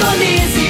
Indonésia.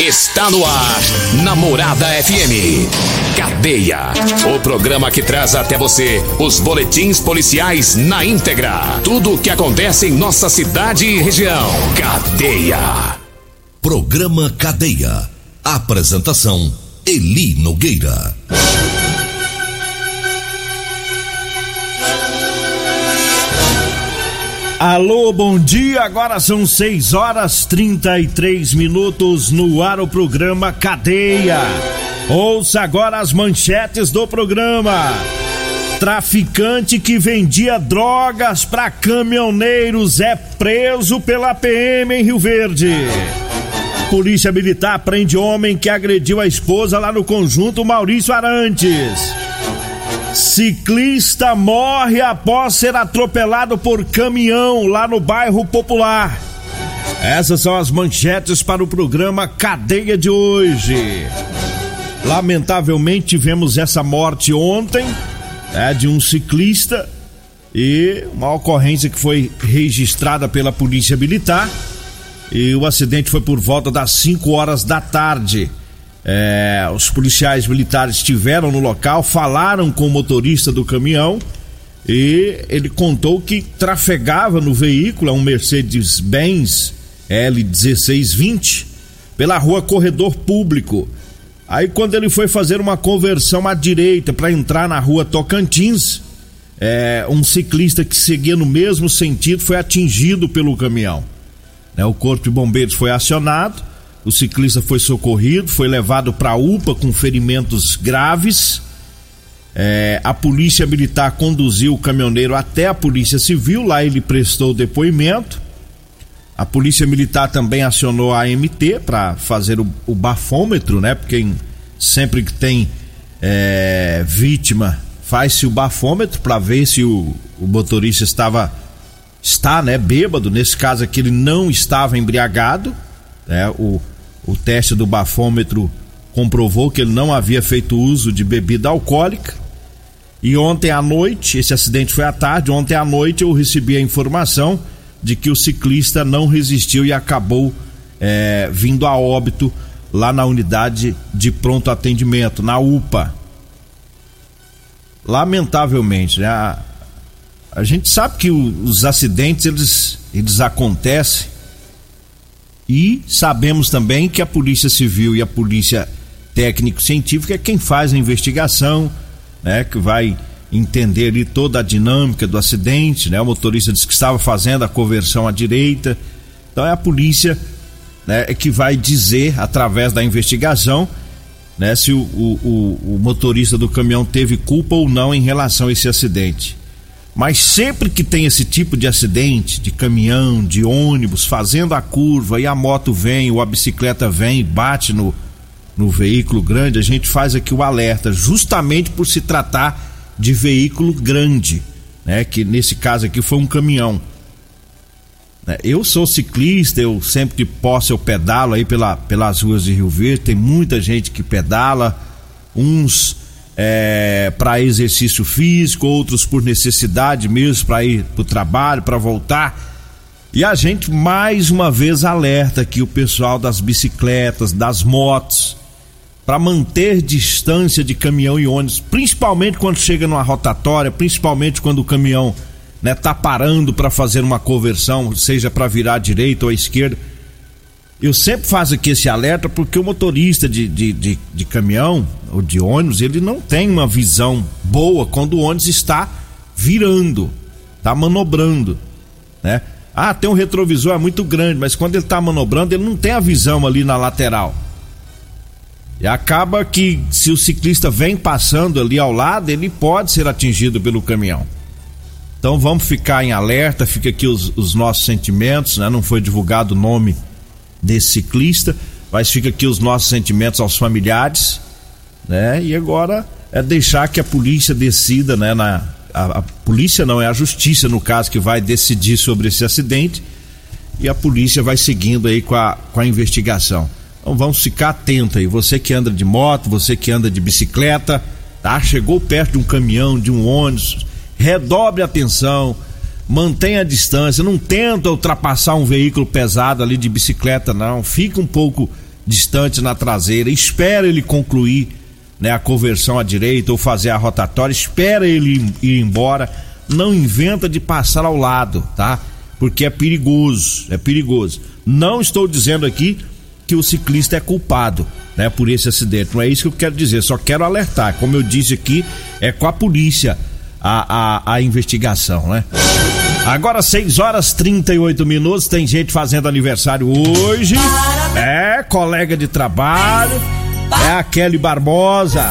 Está no ar, Namorada FM. Cadeia. O programa que traz até você os boletins policiais na íntegra. Tudo o que acontece em nossa cidade e região. Cadeia. Programa Cadeia. Apresentação: Eli Nogueira. Alô, bom dia. Agora são 6 horas 33 minutos no ar o programa Cadeia. Ouça agora as manchetes do programa. Traficante que vendia drogas para caminhoneiros é preso pela PM em Rio Verde. Polícia Militar prende homem que agrediu a esposa lá no conjunto Maurício Arantes. Ciclista morre após ser atropelado por caminhão lá no bairro Popular. Essas são as manchetes para o programa Cadeia de hoje. Lamentavelmente tivemos essa morte ontem, é, de um ciclista e uma ocorrência que foi registrada pela Polícia Militar. E o acidente foi por volta das 5 horas da tarde. É, os policiais militares estiveram no local, falaram com o motorista do caminhão e ele contou que trafegava no veículo, é um Mercedes-Benz L1620, pela rua Corredor Público. Aí, quando ele foi fazer uma conversão à direita para entrar na rua Tocantins, é, um ciclista que seguia no mesmo sentido foi atingido pelo caminhão. Né, o Corpo de Bombeiros foi acionado o ciclista foi socorrido, foi levado para a UPA com ferimentos graves. É, a polícia militar conduziu o caminhoneiro até a polícia civil, lá ele prestou depoimento. A polícia militar também acionou a AMT para fazer o, o, bafômetro, né? Porque em, sempre que tem é, vítima, faz-se o bafômetro para ver se o, o motorista estava está, né, bêbado. Nesse caso aqui ele não estava embriagado, né? O, o teste do bafômetro comprovou que ele não havia feito uso de bebida alcoólica. E ontem à noite, esse acidente foi à tarde, ontem à noite eu recebi a informação de que o ciclista não resistiu e acabou é, vindo a óbito lá na unidade de pronto atendimento, na UPA. Lamentavelmente, né? a, a gente sabe que o, os acidentes eles, eles acontecem e sabemos também que a Polícia Civil e a Polícia Técnico-Científica é quem faz a investigação, né? Que vai entender ali toda a dinâmica do acidente, né? O motorista disse que estava fazendo a conversão à direita. Então é a polícia né, é que vai dizer, através da investigação, né, se o, o, o motorista do caminhão teve culpa ou não em relação a esse acidente. Mas sempre que tem esse tipo de acidente, de caminhão, de ônibus, fazendo a curva e a moto vem, ou a bicicleta vem e bate no, no veículo grande, a gente faz aqui o alerta, justamente por se tratar de veículo grande, né? Que nesse caso aqui foi um caminhão. Né, eu sou ciclista, eu sempre que posso eu pedalo aí pela, pelas ruas de Rio Verde, tem muita gente que pedala, uns é, para exercício físico, outros por necessidade mesmo para ir para o trabalho, para voltar. E a gente mais uma vez alerta aqui o pessoal das bicicletas, das motos. para manter distância de caminhão e ônibus, principalmente quando chega numa rotatória, principalmente quando o caminhão né, tá parando para fazer uma conversão, seja para virar à direita ou à esquerda. Eu sempre faço aqui esse alerta porque o motorista de, de, de, de caminhão ou de ônibus, ele não tem uma visão boa quando o ônibus está virando, está manobrando, né? Ah, tem um retrovisor é muito grande, mas quando ele está manobrando, ele não tem a visão ali na lateral. E acaba que se o ciclista vem passando ali ao lado, ele pode ser atingido pelo caminhão. Então vamos ficar em alerta, fica aqui os, os nossos sentimentos, né? Não foi divulgado o nome desse ciclista, mas fica aqui os nossos sentimentos aos familiares, né? E agora é deixar que a polícia decida, né? Na, a, a polícia não, é a justiça no caso que vai decidir sobre esse acidente e a polícia vai seguindo aí com a, com a investigação. Então vamos ficar atento aí. Você que anda de moto, você que anda de bicicleta, tá? Chegou perto de um caminhão, de um ônibus, redobre a atenção, mantenha a distância, não tenta ultrapassar um veículo pesado ali de bicicleta, não. Fica um pouco distante na traseira, espera ele concluir né, a conversão à direita ou fazer a rotatória, espera ele ir embora, não inventa de passar ao lado, tá? Porque é perigoso, é perigoso. Não estou dizendo aqui que o ciclista é culpado, né, por esse acidente. Não é isso que eu quero dizer, só quero alertar. Como eu disse aqui, é com a polícia a, a, a investigação, né? Agora 6 horas 38 minutos, tem gente fazendo aniversário hoje. É, colega de trabalho. É a Kelly Barbosa.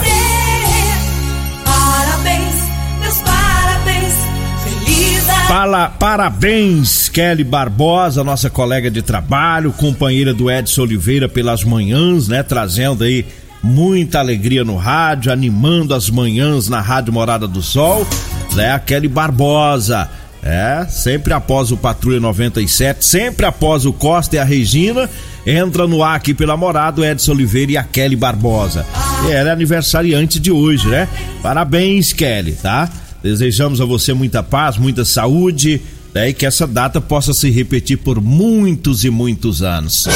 Fala, parabéns, Kelly Barbosa, nossa colega de trabalho, companheira do Edson Oliveira pelas manhãs, né? Trazendo aí muita alegria no rádio, animando as manhãs na Rádio Morada do Sol, né? A Kelly Barbosa. É, sempre após o Patrulha 97, sempre após o Costa e a Regina, entra no ar aqui pela Morada o Edson Oliveira e a Kelly Barbosa. E ela é aniversariante de hoje, né? Parabéns, Kelly, tá? Desejamos a você muita paz, muita saúde, né? e que essa data possa se repetir por muitos e muitos anos.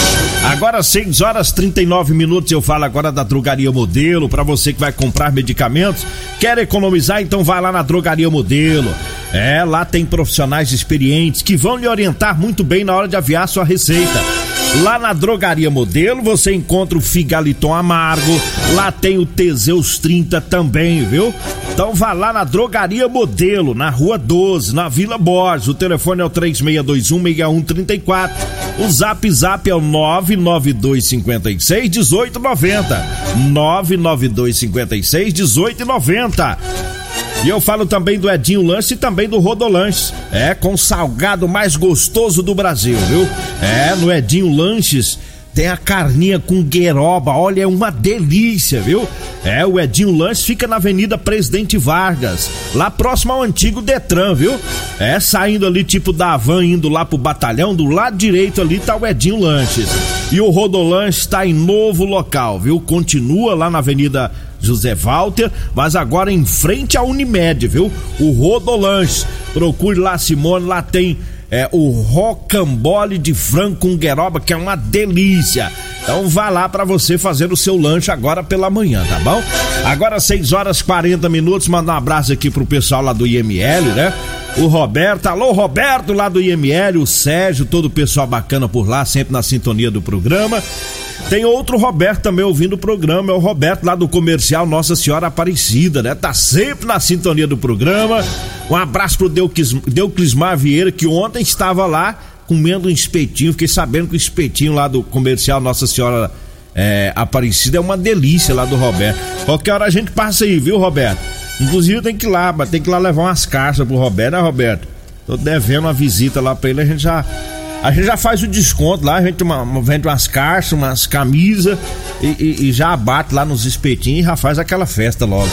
Agora 6 horas 39 minutos, eu falo agora da Drogaria Modelo, para você que vai comprar medicamentos, quer economizar, então vai lá na Drogaria Modelo. É, lá tem profissionais experientes que vão lhe orientar muito bem na hora de aviar sua receita. Lá na Drogaria Modelo você encontra o Figaliton Amargo, lá tem o Teseus 30 também, viu? Então vá lá na Drogaria Modelo, na Rua 12, na Vila Borges. O telefone é o 36216134. O Zap Zap é o 99256 1890. 99256 1890. E eu falo também do Edinho Lanche e também do Rodolanches. É, com o salgado mais gostoso do Brasil, viu? É, no Edinho Lanches tem a carninha com gueroba, olha, é uma delícia, viu? É, o Edinho Lanches fica na Avenida Presidente Vargas, lá próximo ao antigo Detran, viu? É, saindo ali tipo da van, indo lá pro batalhão, do lado direito ali tá o Edinho Lanches. E o Rodolanches está em novo local, viu? Continua lá na Avenida José Walter, mas agora em frente à Unimed, viu? O Rodolanches. Procure lá, Simone, lá tem é, o rocambole de frango com gueroba, que é uma delícia. Então vá lá para você fazer o seu lanche agora pela manhã, tá bom? Agora 6 horas 40 minutos, manda um abraço aqui pro pessoal lá do IML, né? O Roberto, alô Roberto lá do IML, o Sérgio, todo o pessoal bacana por lá, sempre na sintonia do programa. Tem outro Roberto também ouvindo o programa, é o Roberto lá do comercial Nossa Senhora Aparecida, né? Tá sempre na sintonia do programa. Um abraço pro Deuclis, Deuclismar Vieira, que ontem estava lá comendo um espetinho. Fiquei sabendo que o espetinho lá do comercial Nossa Senhora é, Aparecida é uma delícia lá do Roberto. Qualquer hora a gente passa aí, viu, Roberto? Inclusive tem que ir lá, tem que ir lá levar umas caixas pro Roberto, né, Roberto? Tô devendo uma visita lá pra ele, a gente já a gente já faz o desconto lá, a gente uma, vende umas caixas, umas camisas e, e, e, já abate lá nos espetinhos e já faz aquela festa logo.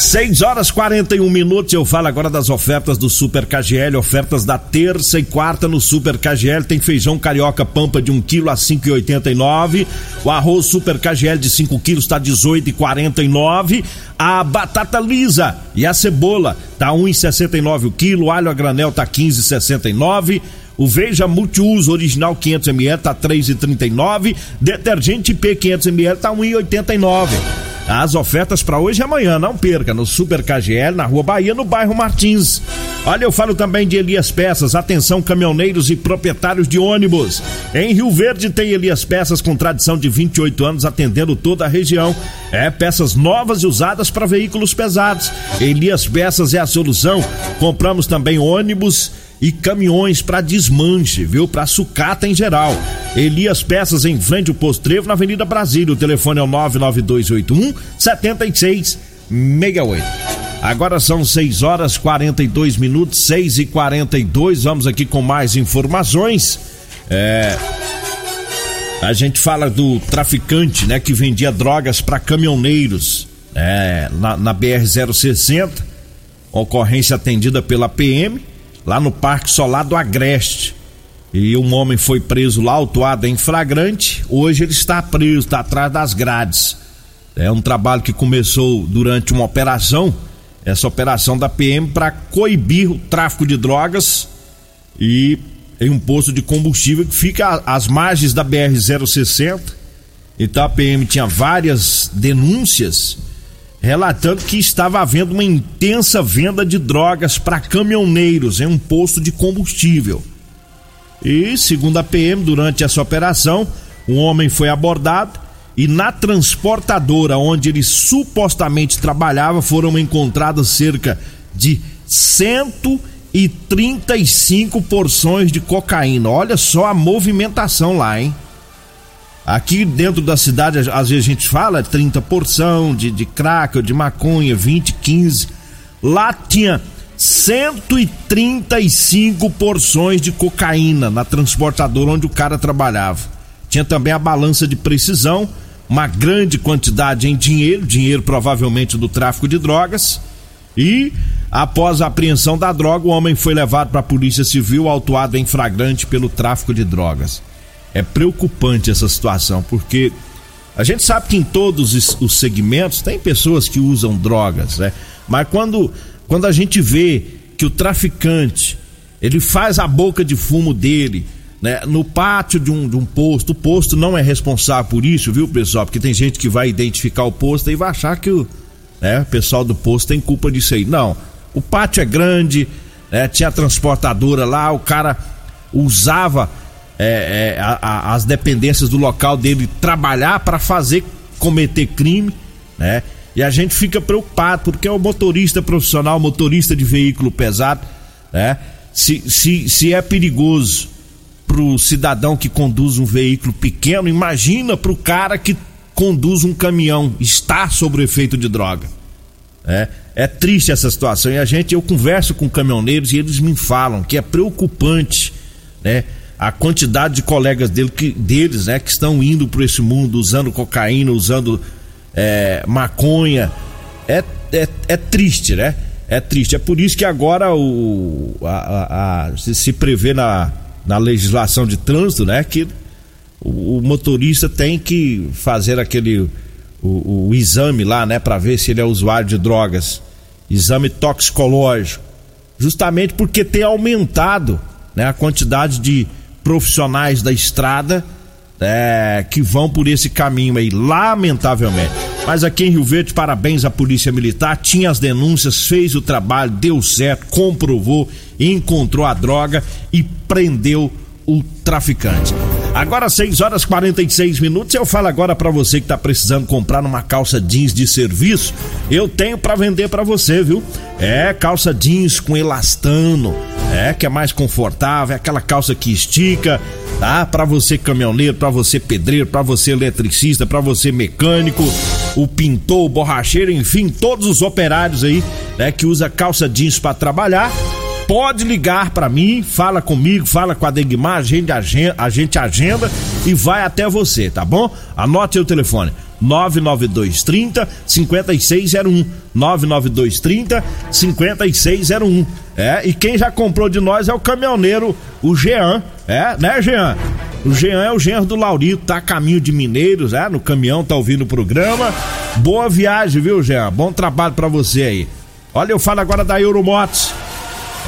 6 horas 41 minutos. Eu falo agora das ofertas do Super KGL, ofertas da terça e quarta no Super KGL. Tem feijão carioca pampa de 1 kg a 5,89. O arroz Super KGL de 5 quilos está 18,49. A batata lisa e a cebola tá 1,69 o quilo. O alho a granel tá 15,69. O Veja Multiuso original 500ml tá 3,39. Detergente P 500ml tá 1,89. As ofertas para hoje e amanhã, não perca, no Super KGL, na Rua Bahia, no bairro Martins. Olha, eu falo também de Elias Peças. Atenção, caminhoneiros e proprietários de ônibus. Em Rio Verde tem Elias Peças com tradição de 28 anos atendendo toda a região. É peças novas e usadas para veículos pesados. Elias Peças é a solução. Compramos também ônibus e caminhões para desmanche, viu? Para sucata em geral. Elias Peças em frente ao Postrevo na Avenida Brasília. O telefone é o 99281 7668. Agora são 6 horas 42 minutos, 6 e 42 Vamos aqui com mais informações. É, a gente fala do traficante, né, que vendia drogas para caminhoneiros, é, na, na BR-060. Ocorrência atendida pela PM lá no Parque Solar do Agreste. E um homem foi preso lá, autuado em flagrante. Hoje ele está preso, está atrás das grades. É um trabalho que começou durante uma operação, essa operação da PM para coibir o tráfico de drogas e em um posto de combustível que fica às margens da BR 060. Então a PM tinha várias denúncias relatando que estava havendo uma intensa venda de drogas para caminhoneiros em um posto de combustível. E, segundo a PM, durante essa operação, um homem foi abordado e na transportadora onde ele supostamente trabalhava foram encontradas cerca de 135 porções de cocaína. Olha só a movimentação lá, hein? Aqui dentro da cidade, às vezes a gente fala 30 porção de, de crack de maconha, 20, 15. Lá tinha 135 porções de cocaína na transportadora onde o cara trabalhava. Tinha também a balança de precisão, uma grande quantidade em dinheiro, dinheiro provavelmente do tráfico de drogas. E após a apreensão da droga, o homem foi levado para a Polícia Civil, autuado em flagrante pelo tráfico de drogas é preocupante essa situação, porque a gente sabe que em todos os segmentos tem pessoas que usam drogas, né? Mas quando, quando a gente vê que o traficante ele faz a boca de fumo dele, né, no pátio de um, de um posto, o posto não é responsável por isso, viu, pessoal? Porque tem gente que vai identificar o posto e vai achar que o, né, o pessoal do posto tem culpa disso aí. Não, o pátio é grande, né, tinha a transportadora lá, o cara usava é, é, a, a, as dependências do local dele trabalhar para fazer cometer crime, né? E a gente fica preocupado porque é o motorista profissional, motorista de veículo pesado, né? Se, se, se é perigoso pro cidadão que conduz um veículo pequeno, imagina pro cara que conduz um caminhão, está sob o efeito de droga. É, é triste essa situação e a gente, eu converso com caminhoneiros e eles me falam que é preocupante, né? A quantidade de colegas dele, que, deles, né, que estão indo para esse mundo usando cocaína, usando é, maconha. É, é, é, triste, né? É triste. É por isso que agora o, a, a, a, se, se prevê na, na legislação de trânsito, né, que o, o motorista tem que fazer aquele o, o exame lá, né, para ver se ele é usuário de drogas, exame toxicológico, justamente porque tem aumentado, né, a quantidade de profissionais da estrada é, que vão por esse caminho aí, lamentavelmente. Mas aqui em Rio Verde, parabéns à Polícia Militar, tinha as denúncias, fez o trabalho, deu certo, comprovou, encontrou a droga e prendeu o traficante. Agora 6 horas 46 minutos. Eu falo agora para você que tá precisando comprar uma calça jeans de serviço, eu tenho para vender para você, viu? É calça jeans com elastano, é que é mais confortável, é aquela calça que estica, tá? Para você caminhoneiro, para você pedreiro, para você eletricista, para você mecânico, o pintor, o borracheiro, enfim, todos os operários aí, né, que usa calça jeans para trabalhar pode ligar para mim, fala comigo, fala com a Degmar, a gente, agenda, a gente agenda e vai até você, tá bom? Anote o telefone. 99230 5601 99230 5601 É, e quem já comprou de nós é o caminhoneiro, o Jean, é, né, Jean? O Jean é o genro do Laurito, tá a caminho de Mineiros, é, no caminhão, tá ouvindo o programa. Boa viagem, viu, Jean? Bom trabalho para você aí. Olha, eu falo agora da Euromotos.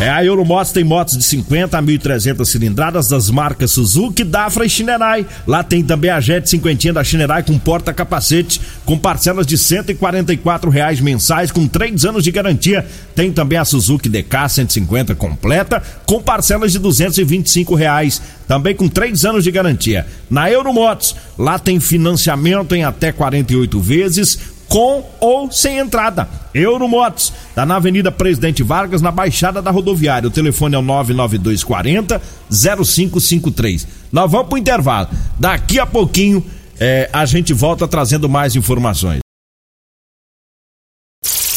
É, a Euromotos tem motos de 50 a 1.300 cilindradas das marcas Suzuki, Dafra e Shinerai. Lá tem também a Jet 50 da Shinerai com porta-capacete, com parcelas de 144 reais mensais, com 3 anos de garantia. Tem também a Suzuki DK 150 completa, com parcelas de 225 reais, também com 3 anos de garantia. Na Euromotos, lá tem financiamento em até 48 vezes com ou sem entrada. Euromotos, tá na Avenida Presidente Vargas, na Baixada da Rodoviária. O telefone é o 99240 0553. Nós vamos pro intervalo. Daqui a pouquinho é, a gente volta trazendo mais informações.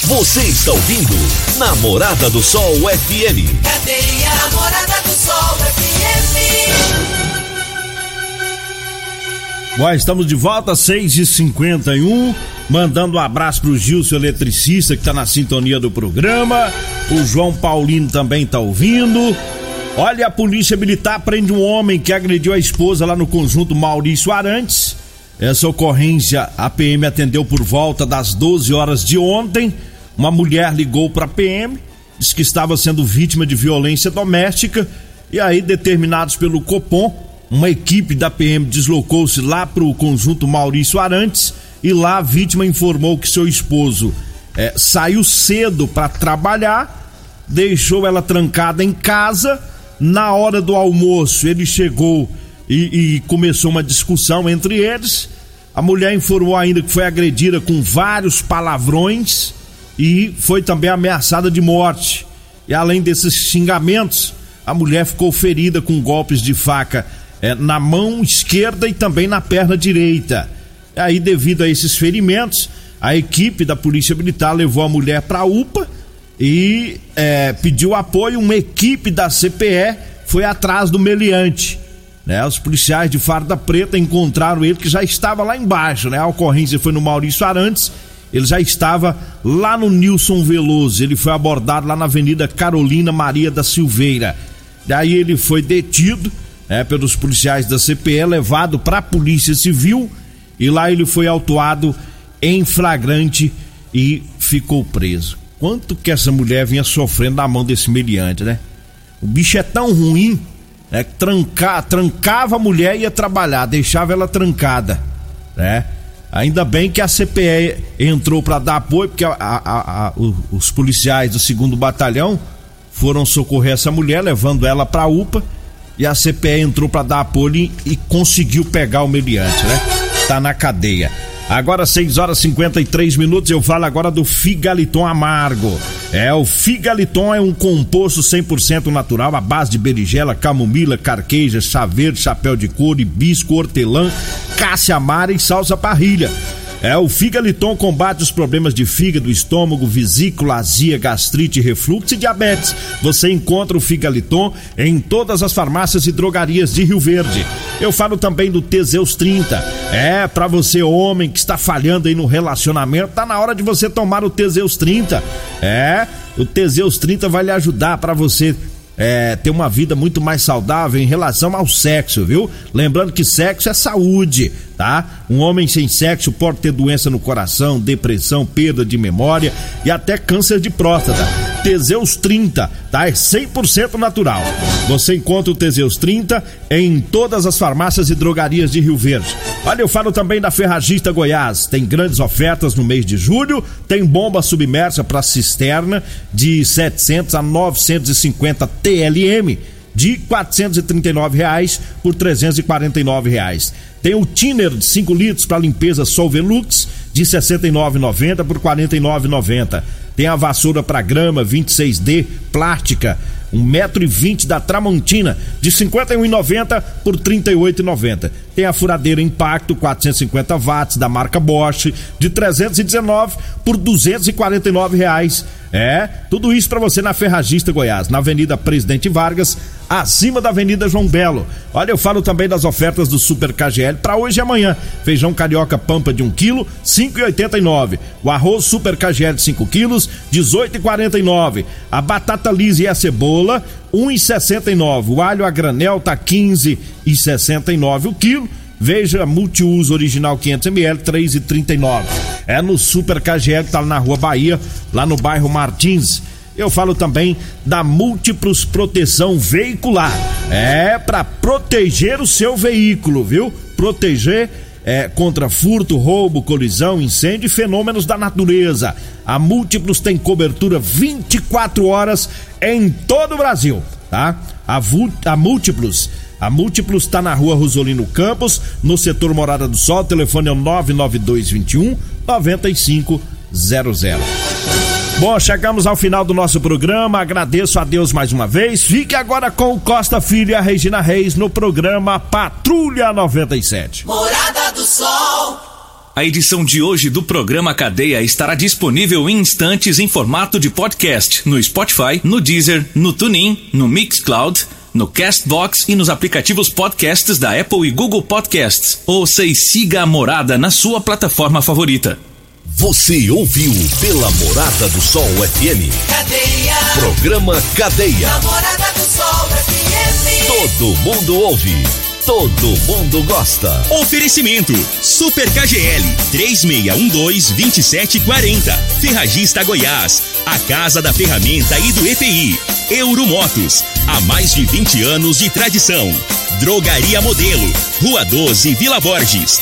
Você está ouvindo Namorada do Sol FM. Cadê a namorada do Sol FM? Nós estamos de volta, 6h51. Mandando um abraço pro Gilson Eletricista, que tá na sintonia do programa. O João Paulino também tá ouvindo. Olha, a Polícia Militar prende um homem que agrediu a esposa lá no conjunto Maurício Arantes. Essa ocorrência a PM atendeu por volta das 12 horas de ontem. Uma mulher ligou para a PM, disse que estava sendo vítima de violência doméstica. E aí, determinados pelo Copom, uma equipe da PM deslocou-se lá para o conjunto Maurício Arantes e lá a vítima informou que seu esposo é, saiu cedo para trabalhar, deixou ela trancada em casa. Na hora do almoço, ele chegou e, e começou uma discussão entre eles. A mulher informou ainda que foi agredida com vários palavrões e foi também ameaçada de morte. E além desses xingamentos, a mulher ficou ferida com golpes de faca é, na mão esquerda e também na perna direita. Aí, devido a esses ferimentos, a equipe da Polícia Militar levou a mulher para a UPA e é, pediu apoio. Uma equipe da CPE foi atrás do meliante. Né? Os policiais de Farda Preta encontraram ele que já estava lá embaixo. Né? A ocorrência foi no Maurício Arantes. Ele já estava lá no Nilson Veloso. Ele foi abordado lá na Avenida Carolina Maria da Silveira. Daí ele foi detido é, pelos policiais da CPE, levado para a Polícia Civil e lá ele foi autuado em flagrante e ficou preso. Quanto que essa mulher vinha sofrendo na mão desse meliante, né? O bicho é tão ruim, né? Que tranca, trancava a mulher e ia trabalhar, deixava ela trancada, né? Ainda bem que a CPE entrou para dar apoio, porque a, a, a, os policiais do segundo batalhão foram socorrer essa mulher, levando ela para UPA e a CPE entrou para dar apoio e, e conseguiu pegar o meliante, né? Tá na cadeia. Agora 6 horas e 53 minutos, eu falo agora do Figaliton Amargo. É, o Figaliton é um composto 100% natural à base de berigela, camomila, carqueja, chá verde, chapéu de couro, hibisco, hortelã, cássia amara e salsa parrilha. É, o Figaliton combate os problemas de fígado, estômago, vesícula, azia, gastrite, refluxo e diabetes. Você encontra o Figaliton em todas as farmácias e drogarias de Rio Verde. Eu falo também do Teseus 30. É, para você homem que está falhando aí no relacionamento, tá na hora de você tomar o Teseus 30. É, o Teseus 30 vai lhe ajudar para você é, ter uma vida muito mais saudável em relação ao sexo, viu? Lembrando que sexo é saúde, tá? Um homem sem sexo pode ter doença no coração, depressão, perda de memória e até câncer de próstata. Teseus 30, tá? É 100% natural. Você encontra o Teseus 30 em todas as farmácias e drogarias de Rio Verde. Olha, eu falo também da Ferragista Goiás. Tem grandes ofertas no mês de julho. Tem bomba submersa para cisterna de 700 a 950 TLM de R$ reais por R$ reais. Tem o Tiner de 5 litros para limpeza Solvelux de R$ 69,90 por R$ 49,90. Tem a vassoura para grama 26D plástica, um metro e vinte da Tramontina de 51,90 por 38,90. Tem a furadeira Impacto 450 watts da marca Bosch de 319 por 249 reais. É, tudo isso para você na Ferragista Goiás, na Avenida Presidente Vargas, acima da Avenida João Belo. Olha, eu falo também das ofertas do Super KGL para hoje e amanhã. Feijão carioca pampa de 1 kg, 5,89. O arroz Super KGL 5 quilos, 18,49. A batata lisa e a cebola, 1,69. O alho a granel tá 15,69 o quilo. Veja multiuso original 500ml 3,39. É no Super KGL tá na Rua Bahia, lá no bairro Martins. Eu falo também da Múltiplos Proteção Veicular. É para proteger o seu veículo, viu? Proteger é, contra furto, roubo, colisão, incêndio e fenômenos da natureza. A Múltiplos tem cobertura 24 horas em todo o Brasil, tá? A, a Múltiplos. A Múltiplos está na rua Rosolino Campos, no setor Morada do Sol. O telefone é o 99221 9500. Bom, chegamos ao final do nosso programa. Agradeço a Deus mais uma vez. Fique agora com o Costa Filho e a Regina Reis no programa Patrulha 97. Morada do Sol. A edição de hoje do programa Cadeia estará disponível em instantes em formato de podcast no Spotify, no Deezer, no TuneIn, no Mixcloud, no Castbox e nos aplicativos podcasts da Apple e Google Podcasts. Ouça e siga a Morada na sua plataforma favorita. Você ouviu pela Morada do Sol FM. Cadeia. Programa Cadeia. Morada do Sol FM. Todo mundo ouve. Todo mundo gosta. Oferecimento: Super KGL 3612-2740. Ferragista Goiás. A Casa da Ferramenta e do EPI. Euromotos. Há mais de 20 anos de tradição. Drogaria Modelo. Rua 12, Vila Borges.